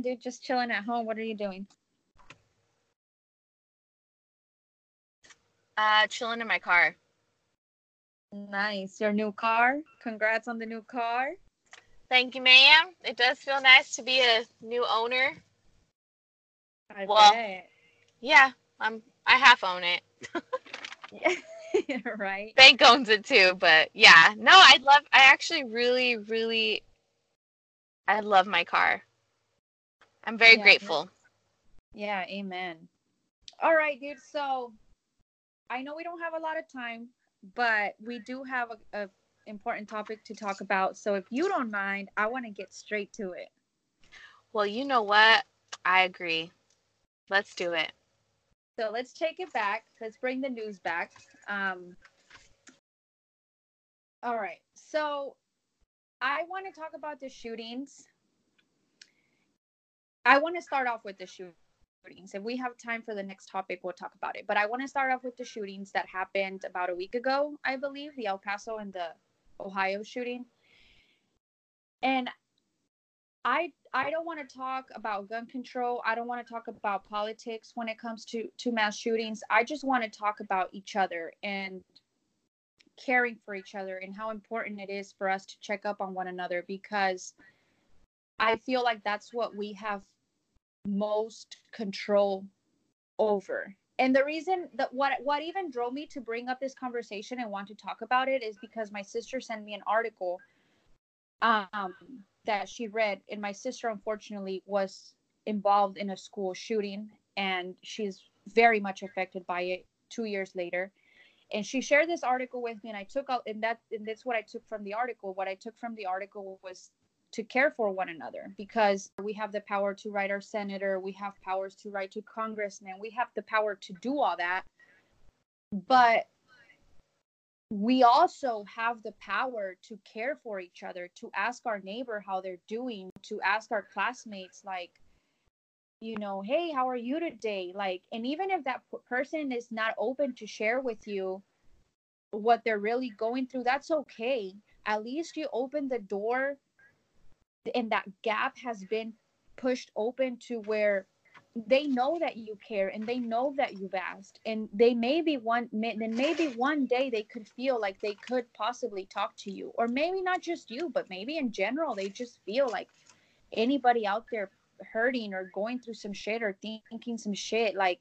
Nothing, dude. Just chilling at home. What are you doing? Uh, chilling in my car. Nice. Your new car. Congrats on the new car. Thank you, ma'am. It does feel nice to be a new owner. I Well- bet. Yeah, I'm. I half own it. Yeah. right. Bank owns it too, but yeah. No, I love. I actually really, really. I love my car. I'm very Yeah, grateful. Yeah. Amen. All right, dude. So I know we don't have a lot of time, but we do have a, a important topic to talk about. So if you don't mind, I want to get straight to it. Well, you know what? I agree. Let's do it. So let's take it back. Let's bring the news back. Um, all right. So I want to talk about the shootings. I want to start off with the shootings. If we have time for the next topic, we'll talk about it. But I want to start off with the shootings that happened about a week ago, I believe, the El Paso and the Ohio shooting. And I I don't want to talk about gun control. I don't want to talk about politics when it comes to to mass shootings. I just want to talk about each other and caring for each other and how important it is for us to check up on one another because I feel like that's what we have most control over. And the reason that what what even drove me to bring up this conversation and want to talk about it is because my sister sent me an article um that she read and my sister unfortunately was involved in a school shooting and she's very much affected by it 2 years later and she shared this article with me and I took out and that and that's what I took from the article what I took from the article was to care for one another because we have the power to write our senator we have powers to write to congressmen we have the power to do all that. But we also have the power to care for each other to ask our neighbor how they're doing to ask our classmates like you know hey how are you today? Like and even if that person is not open to share with you what they're really going through that's okay. At least you open the door and that gap has been pushed open to where they know that you care and they know that you've asked. And they maybe one then maybe one day they could feel like they could possibly talk to you. Or maybe not just you but maybe in general they just feel like anybody out there hurting or going through some shit or thinking some shit like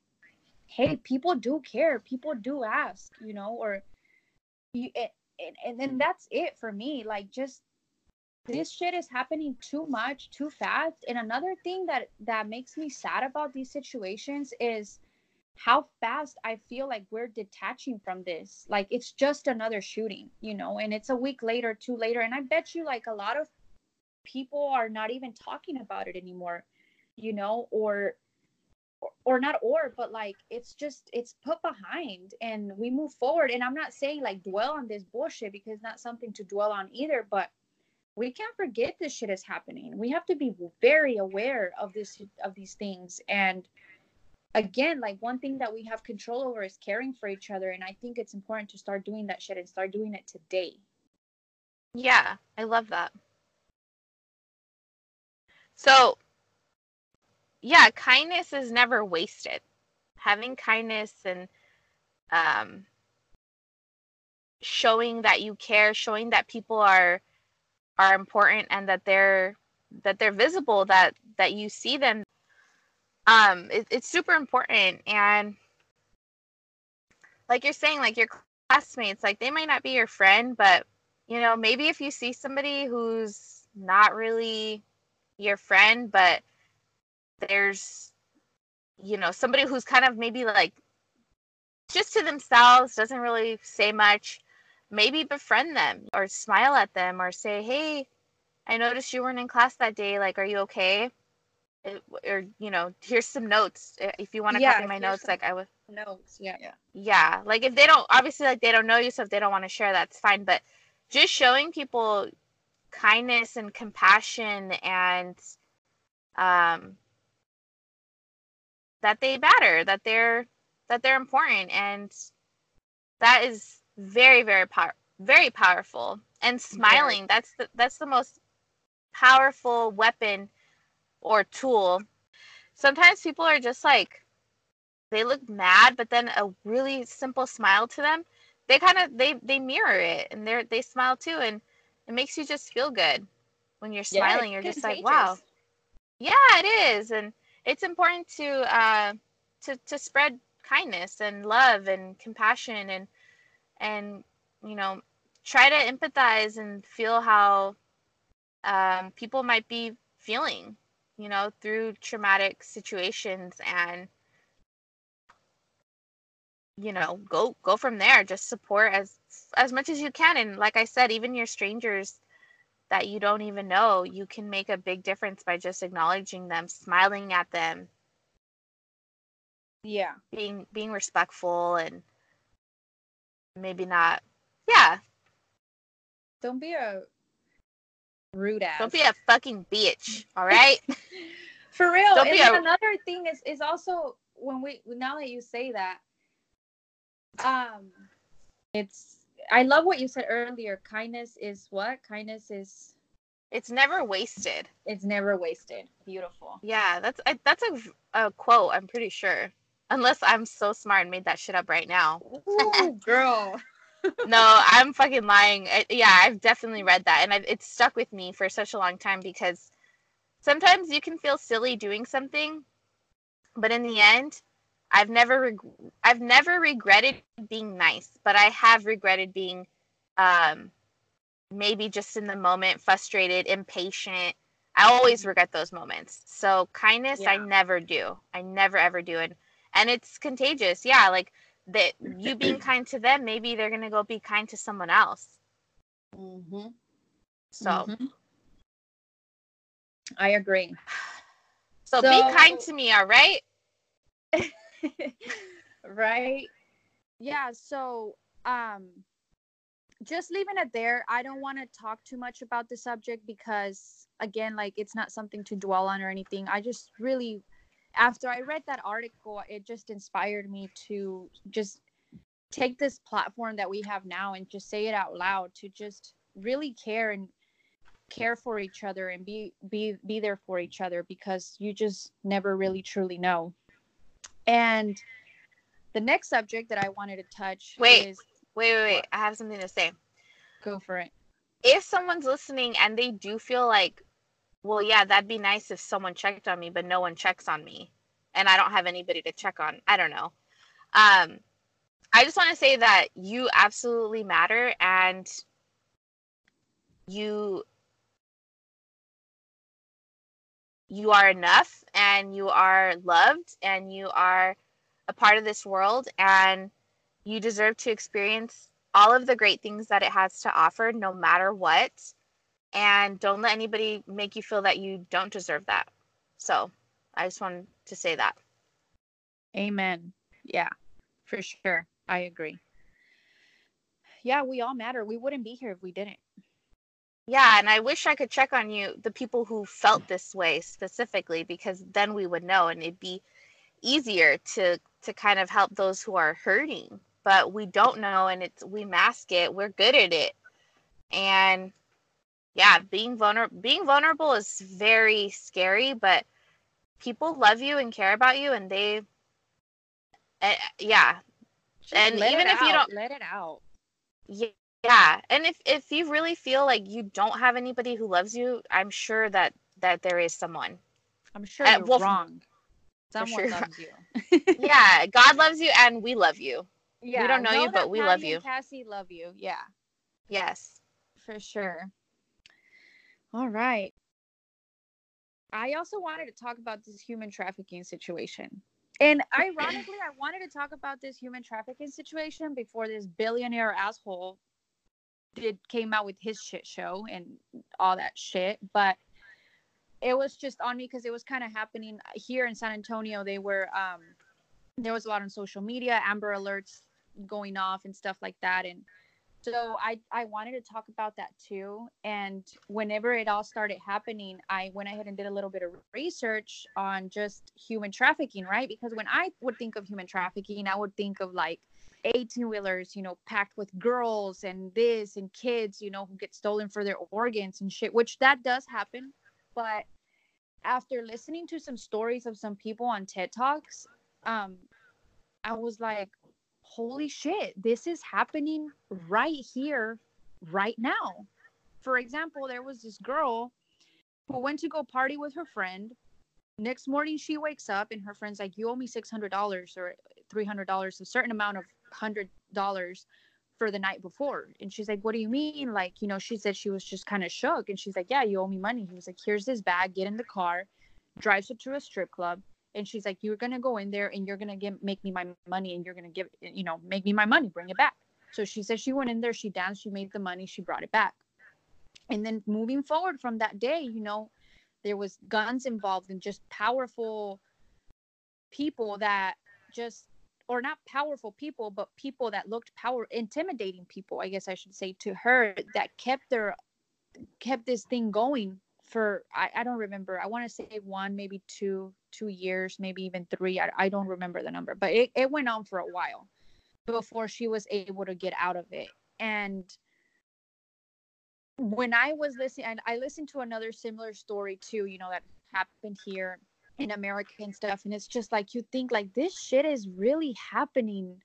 hey people do care. People do ask you know or you and, and, and then that's it for me. Like just this shit is happening too much too fast. And another thing that that makes me sad about these situations is how fast i feel like we're detaching from this. Like it's just another shooting you know and it's a week later two later. And i bet you like a lot of people are not even talking about it anymore you know or or- not or but like it's just it's put behind and we move forward. And i'm not saying like dwell on this bullshit because not something to dwell on either but we can't forget this shit is happening we have to be very aware of this of these things and again like one thing that we have control over is caring for each other and i think it's important to start doing that shit and start doing it today Yeah, I love that. So, yeah, kindness is never wasted. Having kindness and um, showing that you care, showing that people are are important and that they're that they're visible, that that you see them. Um, it, it's super important, and like you're saying, like your classmates, like they might not be your friend, but you know, maybe if you see somebody who's not really your friend, but there's, you know, somebody who's kind of maybe like just to themselves, doesn't really say much, maybe befriend them or smile at them or say, hey, I noticed you weren't in class that day. Like, are you okay? It- or, you know, here's some notes. If you want to Yeah, copy my notes, like I would notes yeah yeah yeah like if they don't obviously like they don't know you so if they don't want to share that's fine but just showing people kindness and compassion and um that they matter that they're that they're important and that is very very power very powerful and smiling that's the that's the most powerful weapon or tool. Sometimes people are just like they look mad, but then a really simple smile to them, they kind of they they mirror it and they they smile too, and it makes you just feel good when you're smiling. Yeah, you're just like, wow, yeah, it is, and it's important to uh to to spread kindness and love and compassion and and you know try to empathize and feel how um, people might be feeling you know through traumatic situations and you know go go from there. Just support as as much as you can. And like i said even your strangers that you don't even know you can make a big difference by just acknowledging them smiling at them. Yeah. Being being respectful and maybe not. Yeah. Don't be a rude ass. Don't be a fucking bitch all right? For real. Don't and be a... another thing is is also when we now that you say that um it's i love what you said earlier. Kindness is what? Kindness is it's never wasted. It's never wasted. Beautiful. Yeah that's I, that's a, a quote i'm pretty sure Unless I'm so smart and made that shit up right now. Ooh, girl. no, I'm fucking lying. I, yeah, I've definitely read that, and I've, it's stuck with me for such a long time because sometimes you can feel silly doing something, but in the end, I've never reg- I've never regretted being nice, but I have regretted being um, maybe just in the moment frustrated, impatient. I always regret those moments. So kindness, yeah. I never do. I never ever do it and it's contagious. Yeah like that you being kind to them maybe they're gonna go be kind to someone else. Mm-hmm. so. Mm-hmm. i agree. So, so, be kind to me all right? Right? Yeah so um just leaving it there i don't want to talk too much about the subject because again like it's not something to dwell on or anything. I just really after I read that article, it just inspired me to just take this platform that we have now and just say it out loud to just really care and care for each other and be be be there for each other because you just never really truly know. And the next subject that I wanted to touch wait, is wait, wait, wait. I have something to say. Go for it. If someone's listening and they do feel like well, yeah, that'd be nice if someone checked on me, but no one checks on me. And I don't have anybody to check on. I don't know. Um, I just want to say that you absolutely matter and you you are enough and you are loved and you are a part of this world and you deserve to experience all of the great things that it has to offer no matter what and don't let anybody make you feel that you don't deserve that. So I just wanted to say that. Amen. Yeah, for sure. I agree. Yeah, we all matter. We wouldn't be here if we didn't. Yeah, and I wish I could check on you, the people who felt this way specifically, because then we would know and it'd be easier to to kind of help those who are hurting. But we don't know and it's we mask it. We're good at it. And yeah, being vulnerable being vulnerable is very scary, but people love you and care about you and they uh, yeah. Just and even if out. you don't let it out. Yeah. Yeah, And if if you really feel like you don't have anybody who loves you, I'm sure that that there is someone. I'm sure uh, you're well, wrong. Someone sure. loves you. yeah, God loves you and we love you. Yeah, we don't know, know you, but we Patty love you. Cassie love you. Yeah. Yes. For sure. All right. I also wanted to talk about this human trafficking situation. And ironically, I wanted to talk about this human trafficking situation before this billionaire asshole did came out with his shit show and all that shit. But it was just on me because it was kind of happening here in San Antonio. They were um there was a lot on social media, Amber Alerts going off and stuff like that. And so I, I wanted to talk about that too. And whenever it all started happening, I went ahead and did a little bit of research on just human trafficking, right? Because when I would think of human trafficking, I would think of like 18 wheelers, you know, packed with girls and this and kids, you know, who get stolen for their organs and shit, which that does happen. But after listening to some stories of some people on TED Talks, um, I was like, holy shit, this is happening right here, right now. For example, there was this girl who went to go party with her friend. Next morning, she wakes up and her friend's like, You owe me $600 or $300, a certain amount of $100 for the night before. And she's like, What do you mean? Like, you know, she said she was just kind of shook. And she's like, Yeah, you owe me money. He was like, Here's this bag, get in the car, drives her to a strip club. And she's like, You're gonna go in there and you're gonna give make me my money and you're gonna give you know, make me my money, bring it back. So she said she went in there, she danced, she made the money, she brought it back. And then moving forward from that day, you know, there was guns involved and just powerful people that just or not powerful people, but people that looked power intimidating people, I guess I should say to her that kept their kept this thing going for I, I don't remember. I want to say one, maybe two, two years, maybe even three. I, I don't remember the number, but it, it went on for a while before she was able to get out of it. And when I was listening, and I listened to another similar story too, you know, that happened here in America and stuff. And it's just like you think like this shit is really happening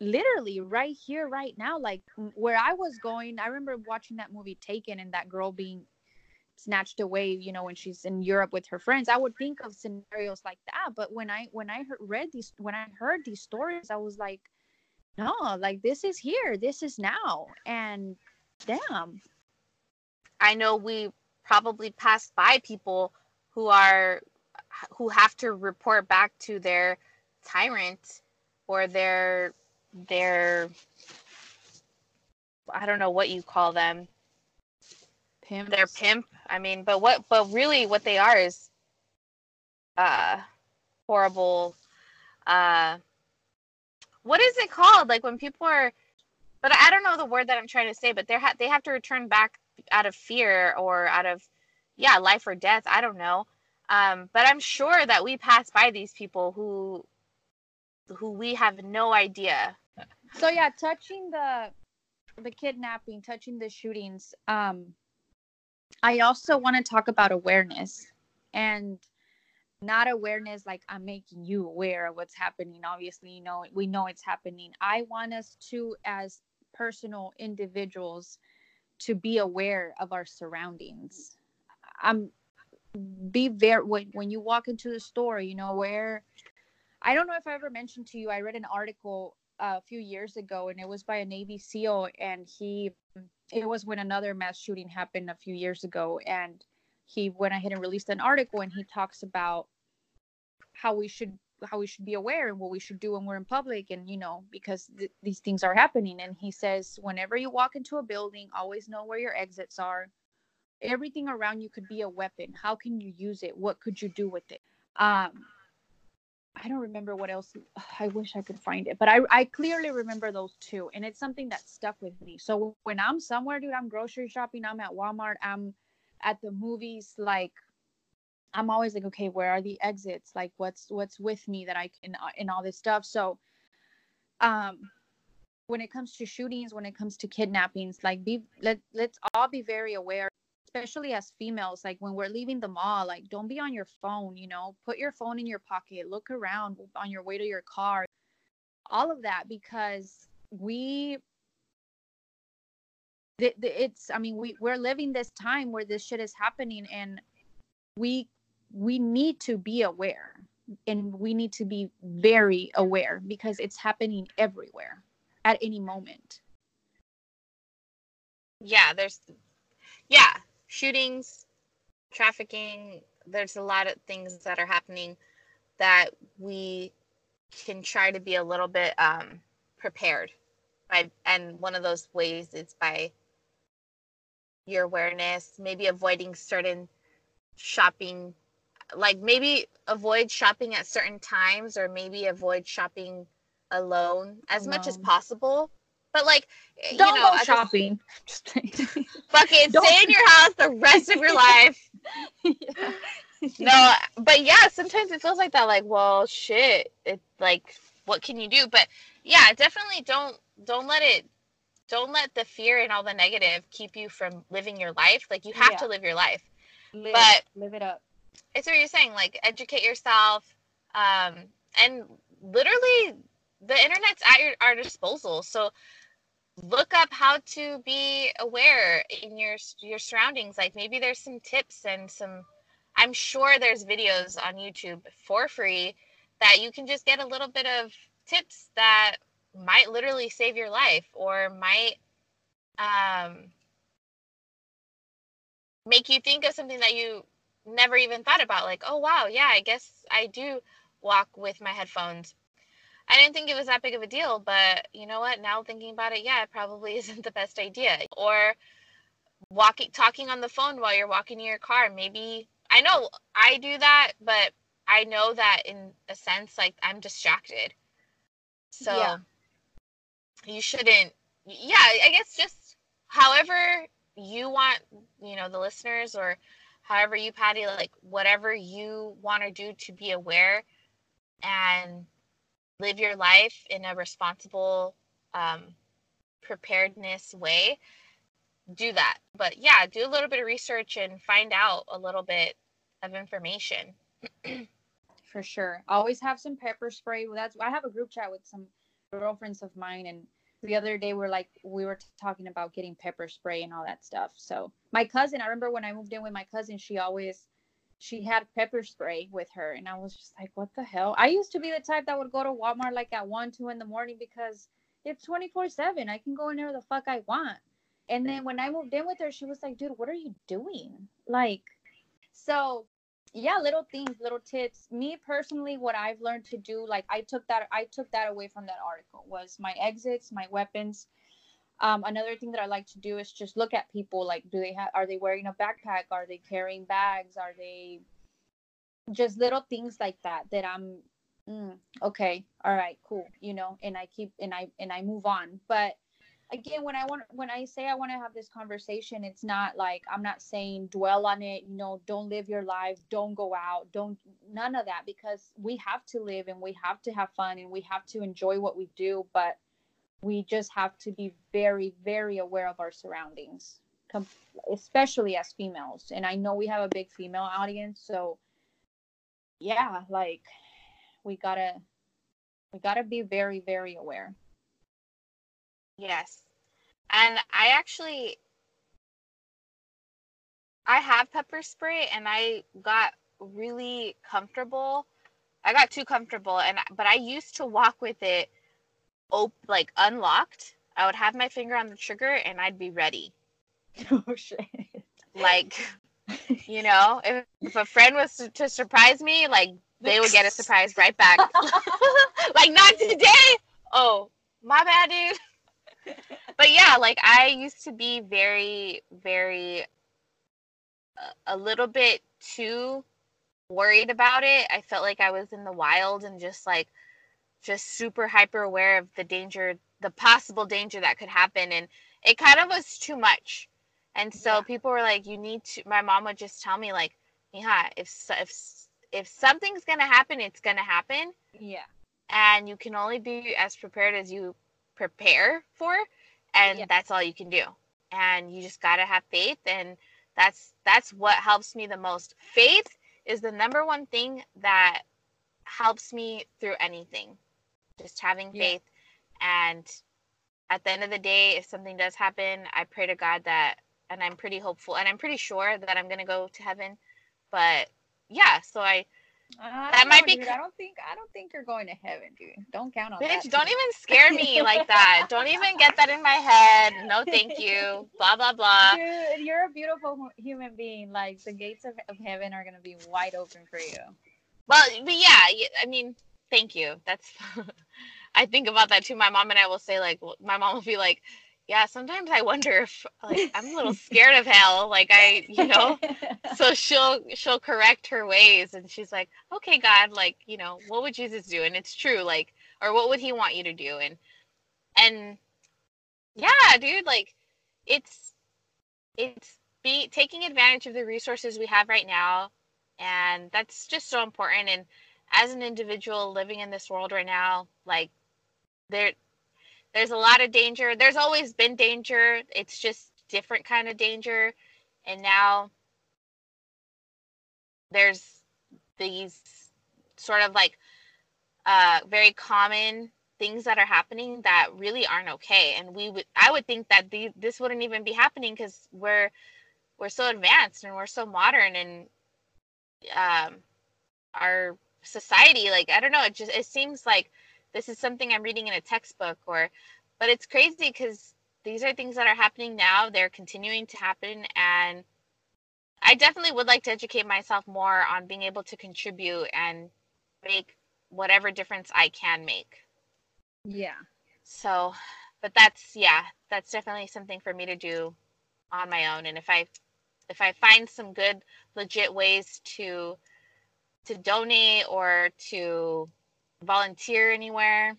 literally right here, right now. Like where I was going, I remember watching that movie Taken and that girl being snatched away you know when she's in europe with her friends i would think of scenarios like that but when i when i heard, read these when i heard these stories i was like no like this is here this is now and damn i know we probably passed by people who are who have to report back to their tyrant or their their I don't know what you call them. Pimp. Their pimp. I mean, but what but really what they are is uh horrible uh what is it called? Like when people are but I don't know the word that I'm trying to say, but they ha- they have to return back out of fear or out of yeah, life or death, I don't know. Um, but I'm sure that we pass by these people who who we have no idea. So yeah, touching the the kidnapping, touching the shootings, um I also want to talk about awareness and not awareness like I'm making you aware of what's happening. Obviously, you know, we know it's happening. I want us to as personal individuals to be aware of our surroundings. I'm be very when, when you walk into the store you know where i don't know if i ever mentioned to you i read an article a few years ago and it was by a navy seal and he it was when another mass shooting happened a few years ago and he went ahead and released an article and he talks about how we should how we should be aware and what we should do when we're in public and you know because th- these things are happening. And he says whenever you walk into a building always know where your exits are. Everything around you could be a weapon. How can you use it? What could you do with it? Um i don't remember what else i wish i could find it but i i clearly remember those two and it's something that stuck with me. So when i'm somewhere dude i'm grocery shopping i'm at walmart i'm at the movies like i'm always like okay where are the exits? Like what's what's with me that i can in all this stuff? So um when it comes to shootings when it comes to kidnappings like be let let's all be very aware especially as females like when we're leaving the mall like don't be on your phone you know put your phone in your pocket look around on your way to your car. All of that because we it's i mean we we're living this time where this shit is happening and we we need to be aware and we need to be very aware because it's happening everywhere at any moment. Yeah there's yeah shootings, trafficking. There's a lot of things that are happening that we can try to be a little bit um, prepared by, and one of those ways is by your awareness, maybe avoiding certain shopping, like maybe avoid shopping at certain times, or maybe avoid shopping alone as alone. much as possible but like, don't you know, go shopping. Just, fuck it, don't. stay in your house the rest of your life. yeah. No, but yeah, sometimes it feels like that. Like, well, shit. It's like, what can you do? But yeah, definitely don't don't let it don't let the fear and all the negative keep you from living your life. Like you have Yeah. to live your life. Live, But- live it up. It's what you're saying. Like educate yourself, um, and literally the internet's at your our disposal. So look up how to be aware in your your surroundings. Like maybe there's some tips and some. I'm sure there's videos on YouTube for free that you can just get a little bit of tips that might literally save your life or might um, make you think of something that you never even thought about. Like, oh, wow, yeah, I guess I do walk with my headphones. I didn't think it was that big of a deal, but you know what? Now thinking about it, yeah, it probably isn't the best idea. Or walking, talking on the phone while you're walking in your car. Maybe I know I do that, but I know that in a sense, like I'm distracted. So Yeah. you shouldn't. Yeah, I guess just however you want, you know, the listeners or however you, Patty, like whatever you want to do to be aware and live your life in a responsible, um, preparedness way, do that. But yeah, do a little bit of research and find out a little bit of information. for sure. Always have some pepper spray. That's I have a group chat with some girlfriends of mine, and the other day we're like we were talking about getting pepper spray and all that stuff. So my cousin, I remember when I moved in with my cousin, she always she had pepper spray with her, and I was just like, what the hell? I used to be the type that would go to Walmart like at one, two in the morning because it's twenty four seven. I can go in there the fuck I want. And then when I moved in with her, she was like, dude, what are you doing? Like, so yeah little things little tips me personally what i've learned to do like i took that i took that away from that article was my exits my weapons um, another thing that i like to do is just look at people like do they have are they wearing a backpack? Are they carrying bags? Are they just little things like that that i'm mm, okay all right cool you know and i keep and i and i move on. But again when i want when i say i want to have this conversation it's not like i'm not saying dwell on it you know don't live your life don't go out don't none of that because we have to live and we have to have fun and we have to enjoy what we do but we just have to be very very aware of our surroundings especially as females and i know we have a big female audience so yeah like we gotta we gotta be very very aware Yes. And I actually I have pepper spray and I got really comfortable. I got too comfortable and but I used to walk with it op- like unlocked. I would have my finger on the trigger and I'd be ready. oh shit Like, you know, if, if a friend was to, to surprise me, like they would get a surprise right back. like not today. Oh, my bad, dude. but yeah, like I used to be very, very, uh, a little bit too worried about it. I felt like I was in the wild and just like, just super hyper aware of the danger, the possible danger that could happen. And it kind of was too much. And so Yeah. people were like, you need to, my mom would just tell me, like, yeah, if, if, if something's going to happen, it's going to happen yeah and you can only be as prepared as you prepare for and Yeah. that's all you can do and you just got to have faith and that's that's what helps me the most faith is the number one thing that helps me through anything just having Yeah. faith and at the end of the day if something does happen i pray to god that and i'm pretty hopeful and i'm pretty sure that i'm going to go to heaven but yeah so i I That might know, be dude. I don't think I don't think you're going to heaven, dude. Don't count on Bitch, that. don't even scare me like that. Don't even get that in my head. No, thank you. Blah blah blah. Dude, you're a beautiful human being. Like the gates of, of heaven are gonna be wide open for you. Well, but yeah, I mean, thank you. That's. I think about that too. My mom and I will say like, my mom will be like, yeah. Sometimes I wonder if like I'm a little scared of hell. Like I, you know. So she'll she'll correct her ways, and she's like, okay, God, like you know, what would Jesus do? And it's true, like, or what would He want you to do? And and yeah, dude, like, it's it's be taking advantage of the resources we have right now, and that's just so important. And as an individual living in this world right now, like, there there's a lot of danger. There's always been danger. It's just different kind of danger. And now there's these sort of like uh, very common things that are happening that really aren't okay. And we would, I would think that the, this wouldn't even be happening because we're, we're so advanced and we're so modern and um, our society, like, I don't know, it just, it seems like this is something I'm reading in a textbook or, but it's crazy because these are things that are happening now. They're continuing to happen. And I definitely would like to educate myself more on being able to contribute and make whatever difference I can make. Yeah. So, but that's yeah, that's definitely something for me to do on my own. And if I if I find some good legit ways to to donate or to volunteer anywhere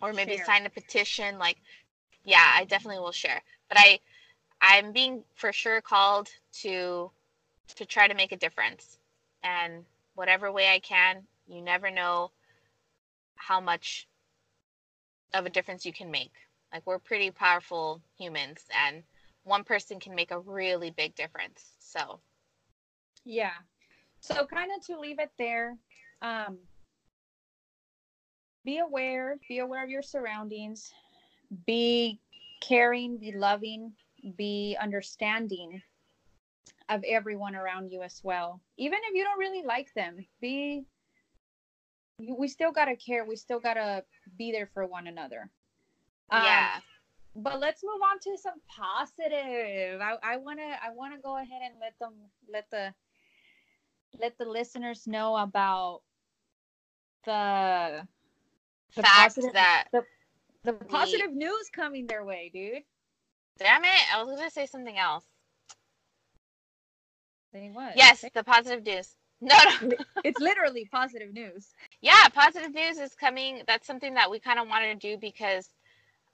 or maybe share. sign a petition like yeah, I definitely will share. But I I'm being for sure called to to try to make a difference. And whatever way I can, you never know how much of a difference you can make. Like we're pretty powerful humans and one person can make a really big difference. So yeah. So kind of to leave it there, um be aware, be aware of your surroundings, be caring, be loving, be understanding of everyone around you as well. Even if you don't really like them, be we still got to care. We still got to be there for one another. Um, yeah. But let's move on to some positive. I, I want to I want to go ahead and let them let the let the listeners know about the the fact positive, that the, the positive the, news coming their way, dude. Damn it! I was gonna say something else. Say what? Yes, the positive news. No, no. it's literally positive news. Yeah, positive news is coming. That's something that we kind of wanted to do because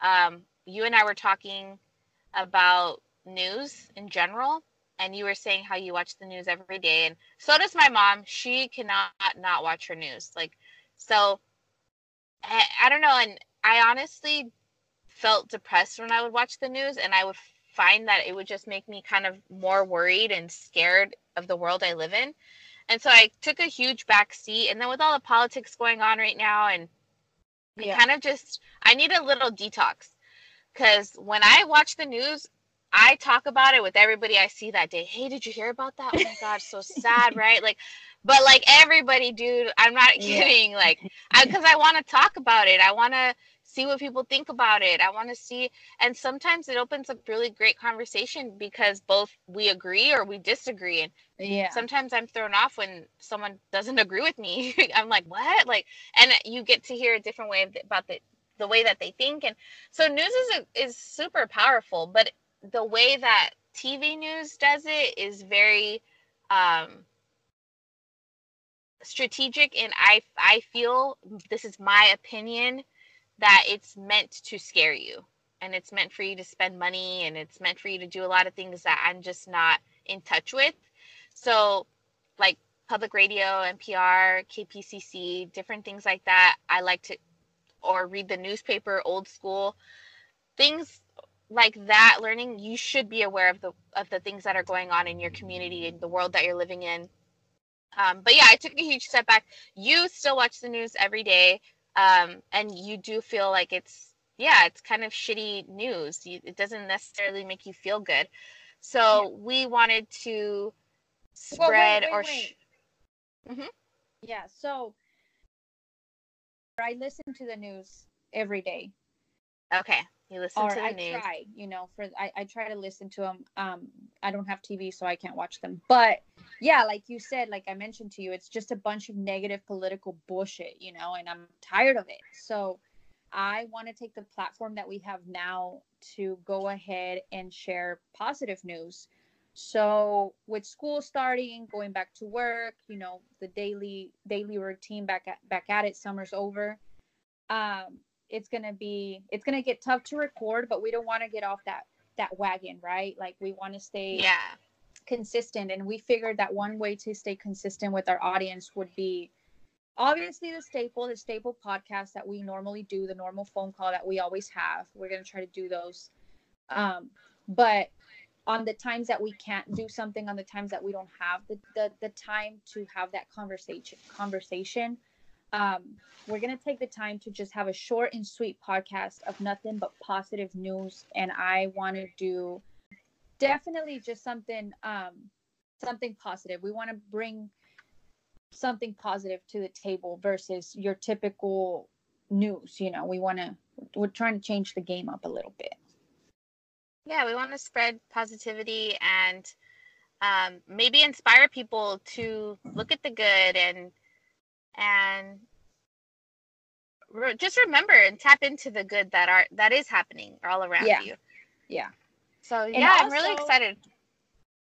um, you and I were talking about news in general, and you were saying how you watch the news every day, and so does my mom. She cannot not watch her news. Like, so I, I don't know, and I honestly felt depressed when I would watch the news, and I would find that it would just make me kind of more worried and scared of the world I live in. And so I took a huge back seat. And then with all the politics going on right now, and yeah. I kind of just, I need a little detox. Because when I watch the news, I talk about it with everybody I see that day. Hey, did you hear about that? Oh my god, so sad, right? Like, but like everybody, dude, I'm not kidding. Yeah. Like, because I, I want to talk about it. I want to see what people think about it. I want to see, and sometimes it opens up really great conversation because both we agree or we disagree. And yeah, sometimes I'm thrown off when someone doesn't agree with me. I'm like, what? Like, and you get to hear a different way about the the way that they think. And so news is a, is super powerful, but the way that TV news does it is very um, strategic, and I I feel this is my opinion that it's meant to scare you and it's meant for you to spend money and it's meant for you to do a lot of things that I'm just not in touch with. So, like public radio, NPR, KPCC, different things like that, I like to or read the newspaper old school things like that learning you should be aware of the of the things that are going on in your community and the world that you're living in. Um, but yeah i took a huge step back. You still watch the news every day um, and you do feel like it's yeah it's kind of shitty news. You, it doesn't necessarily make you feel good. So yeah. we wanted to spread well, wait, wait, or sh- mm-hmm. yeah so i listen to the news every day. Okay you listen or to the I news. try, you know, for I, I try to listen to them. Um, I don't have TV, so I can't watch them. But yeah, like you said, like I mentioned to you, it's just a bunch of negative political bullshit, you know, and I'm tired of it. So I want to take the platform that we have now to go ahead and share positive news. So with school starting, going back to work, you know, the daily daily routine back at back at it, summer's over. Um, it's gonna be it's gonna get tough to record, but we don't want to get off that that wagon, right? Like we want to stay yeah consistent, and we figured that one way to stay consistent with our audience would be obviously the staple, the staple podcast that we normally do, the normal phone call that we always have. We're gonna try to do those. Um, but on the times that we can't do something, on the times that we don't have the the, the time to have that conversation conversation, um, we're gonna take the time to just have a short and sweet podcast of nothing but positive news. And I want to do definitely just something um something positive. We want to bring something positive to the table versus your typical news. You know, we want to, we're trying to change the game up a little bit. Yeah, we want to spread positivity and um, maybe inspire people to look at the good and and re- just remember and tap into the good that are that is happening all around Yeah. you. Yeah. So yeah, I'm really excited.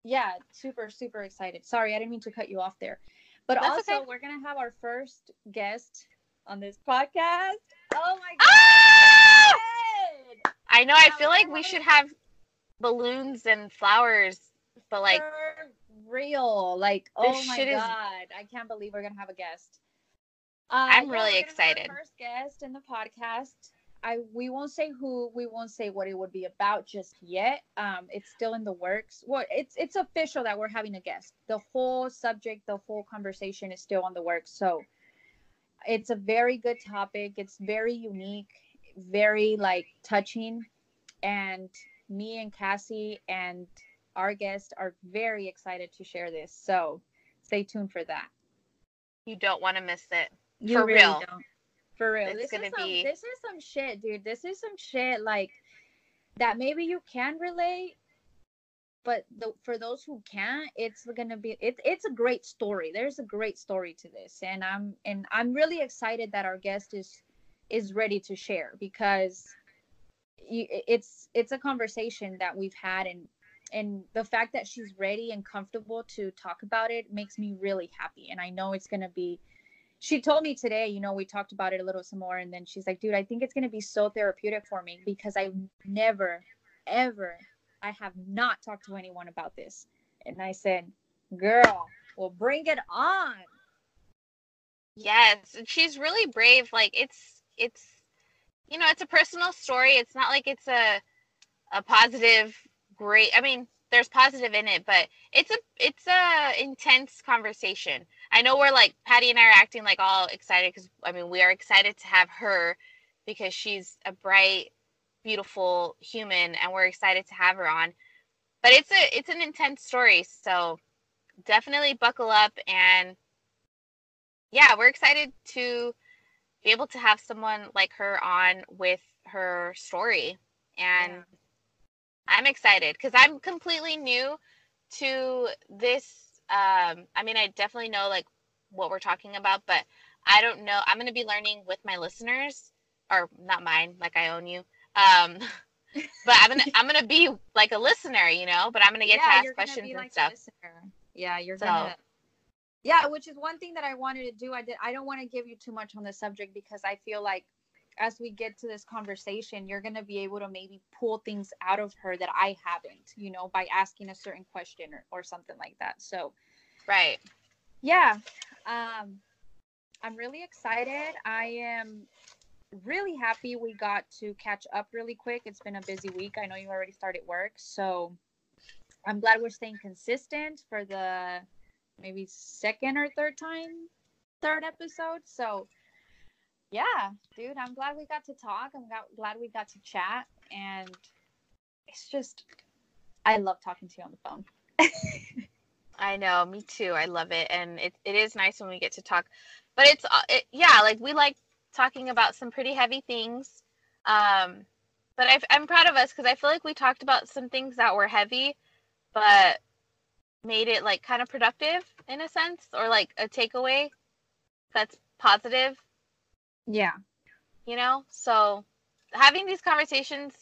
Yeah, super, super excited. Sorry, I didn't mean to cut you off there. But That's also, okay. we're going to have our first guest on this podcast. Oh my Ah! God. I know. I feel like we should have balloons and flowers, but like For real. Like, oh my shit is- God. I can't believe we're going to have a guest. Uh, I'm really we're gonna have our excited. First guest in the podcast. I we won't say who, we won't say what it would be about just yet. Um, it's still in the works. Well, it's it's official that we're having a guest. The whole subject, the whole conversation is still on the works. So it's a very good topic. It's very unique, very like touching, and me and Cassie and our guest are very excited to share this. So stay tuned for that. you don't want to miss it. You For really real. don't. For real. It's this gonna is some, be- this is some shit, dude. This is some shit like that maybe you can relate, but the, for those who can't, it's gonna be it's it's a great story. There's a great story to this, and I'm and I'm really excited that our guest is is ready to share because you, it's it's a conversation that we've had and and the fact that she's ready and comfortable to talk about it makes me really happy and i know it's going to be she told me today you know we talked about it a little some more and then she's like dude i think it's going to be so therapeutic for me because i've never ever i have not talked to anyone about this and i said girl well bring it on Yes, and she's really brave. Like it's it's you know, it's a personal story. It's not like it's a a positive great I mean, there's positive in it, but it's a it's a intense conversation. I know we're like Patty and I are acting like all excited cuz I mean, we are excited to have her because she's a bright, beautiful human and we're excited to have her on. But it's a it's an intense story, so definitely buckle up and yeah, we're excited to be able to have someone like her on with her story. And Yeah. I'm excited because I'm completely new to this. Um, I mean, I definitely know like what we're talking about, but I don't know. I'm going to be learning with my listeners, or not mine, like I own you. Um, but I'm gonna I'm gonna be like a listener, you know. But I'm gonna get to ask questions and like stuff. Yeah, you're So- gonna. Yeah, which is one thing that I wanted to do. I did. I don't want to give you too much on the subject because I feel like as we get to this conversation, you're gonna be able to maybe pull things out of her that I haven't. You know, by asking a certain question or, or something like that. So Right. yeah, um, I'm really excited. I am really happy we got to catch up really quick. It's been a busy week. I know you already started work, so I'm glad we're staying consistent for the maybe second or third time, third episode. So yeah, dude, I'm glad we got to talk. I'm glad we got to chat, and it's just I love talking to you on the phone. I know, me too. I love it, and it it is nice when we get to talk. But it's uh, it, yeah, like we like talking about some pretty heavy things. Um, but I, I'm proud of us because I feel like we talked about some things that were heavy, but made it like kind of productive in a sense, or like a takeaway that's positive. Yeah. You know, so having these conversations.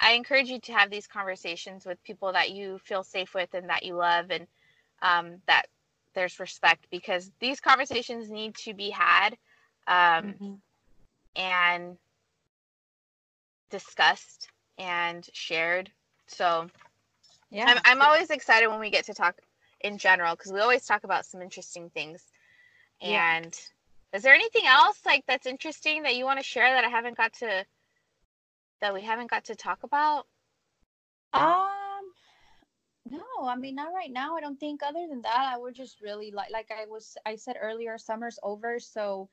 I encourage you to have these conversations with people that you feel safe with and that you love and um, that there's respect because these conversations need to be had um, Mhm. and discussed and shared. So Yeah. I'm, I'm always excited when we get to talk in general because we always talk about some interesting things. Yeah. Is there anything else like that's interesting that you want to share that I haven't got to that we haven't got to talk about? Um no, I mean not right now. I don't think other than that I would just really like like I was I said earlier summer's over, so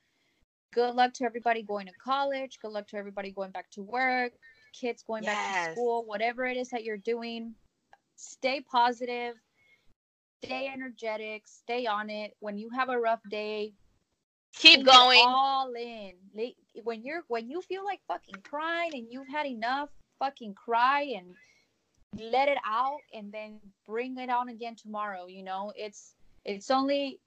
good luck to everybody going to college, good luck to everybody going back to work, kids going yes. back to school, whatever it is that you're doing. Stay positive, stay energetic, stay on it. When you have a rough day, keep going. all in. When you're when you feel like fucking crying and you've had enough, fucking cry and let it out and then bring it on again tomorrow you know it's it's only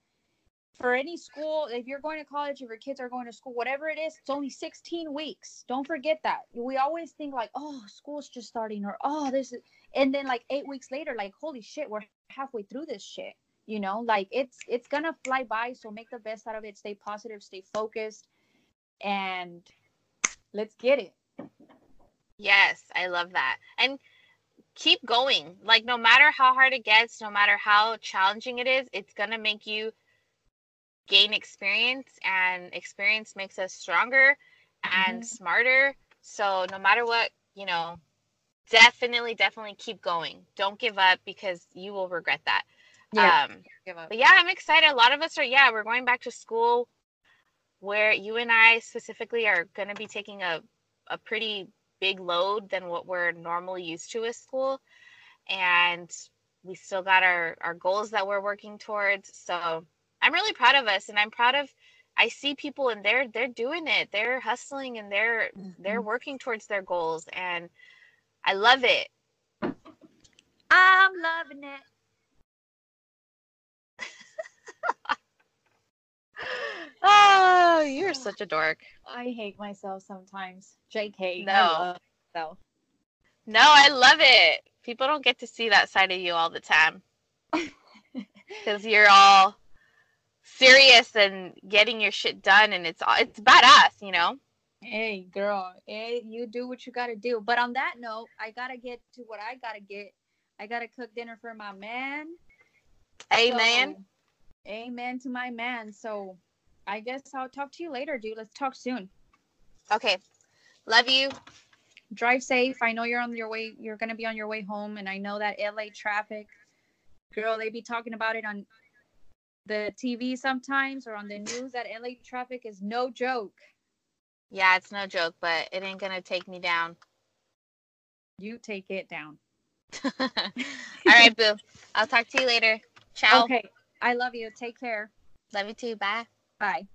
for any school if you're going to college if your kids are going to school whatever it is it's only 16 weeks. Don't forget that. We always think like oh school's just starting or oh this is and then like eight weeks later like holy shit we're halfway through this shit you know like it's it's gonna fly by so make the best out of it stay positive stay focused and let's get it yes i love that and keep going. Like no matter how hard it gets, no matter how challenging it is, it's to make you gain experience and experience makes us stronger and mm-hmm. smarter. So no matter what, you know, definitely definitely keep going. Don't give up because you will regret that. Yeah. Um. But yeah, I'm excited. A lot of us are yeah, we're going back to school where you and I specifically are going to be taking a a pretty big load than what we're normally used to with school. And we still got our, our goals that we're working towards. So I'm really proud of us and I'm proud of I see people and they're they're doing it. They're hustling and they're mm-hmm. they're working towards their goals and I love it. I'm loving it. oh, you're such a dork. I hate myself sometimes. JK. No. I no, I love it. People don't get to see that side of you all the time. Because you're all serious and getting your shit done and it's all it's badass, you know? Hey girl, hey, you do what you gotta do. But on that note, I gotta get to what I gotta get. I gotta cook dinner for my man. Amen. So, amen to my man. So I guess I'll talk to you later, dude. Let's talk soon. Okay. Love you. Drive safe. I know you're on your way. You're gonna be on your way home, and I know that LA traffic, girl, they be talking about it on the TV sometimes or on the news. That LA traffic is no joke. Yeah, it's no joke, but it ain't gonna take me down. You take it down. All right, boo. I'll talk to you later. Ciao. Okay. I love you. Take care. Love you too. Bye. Bye.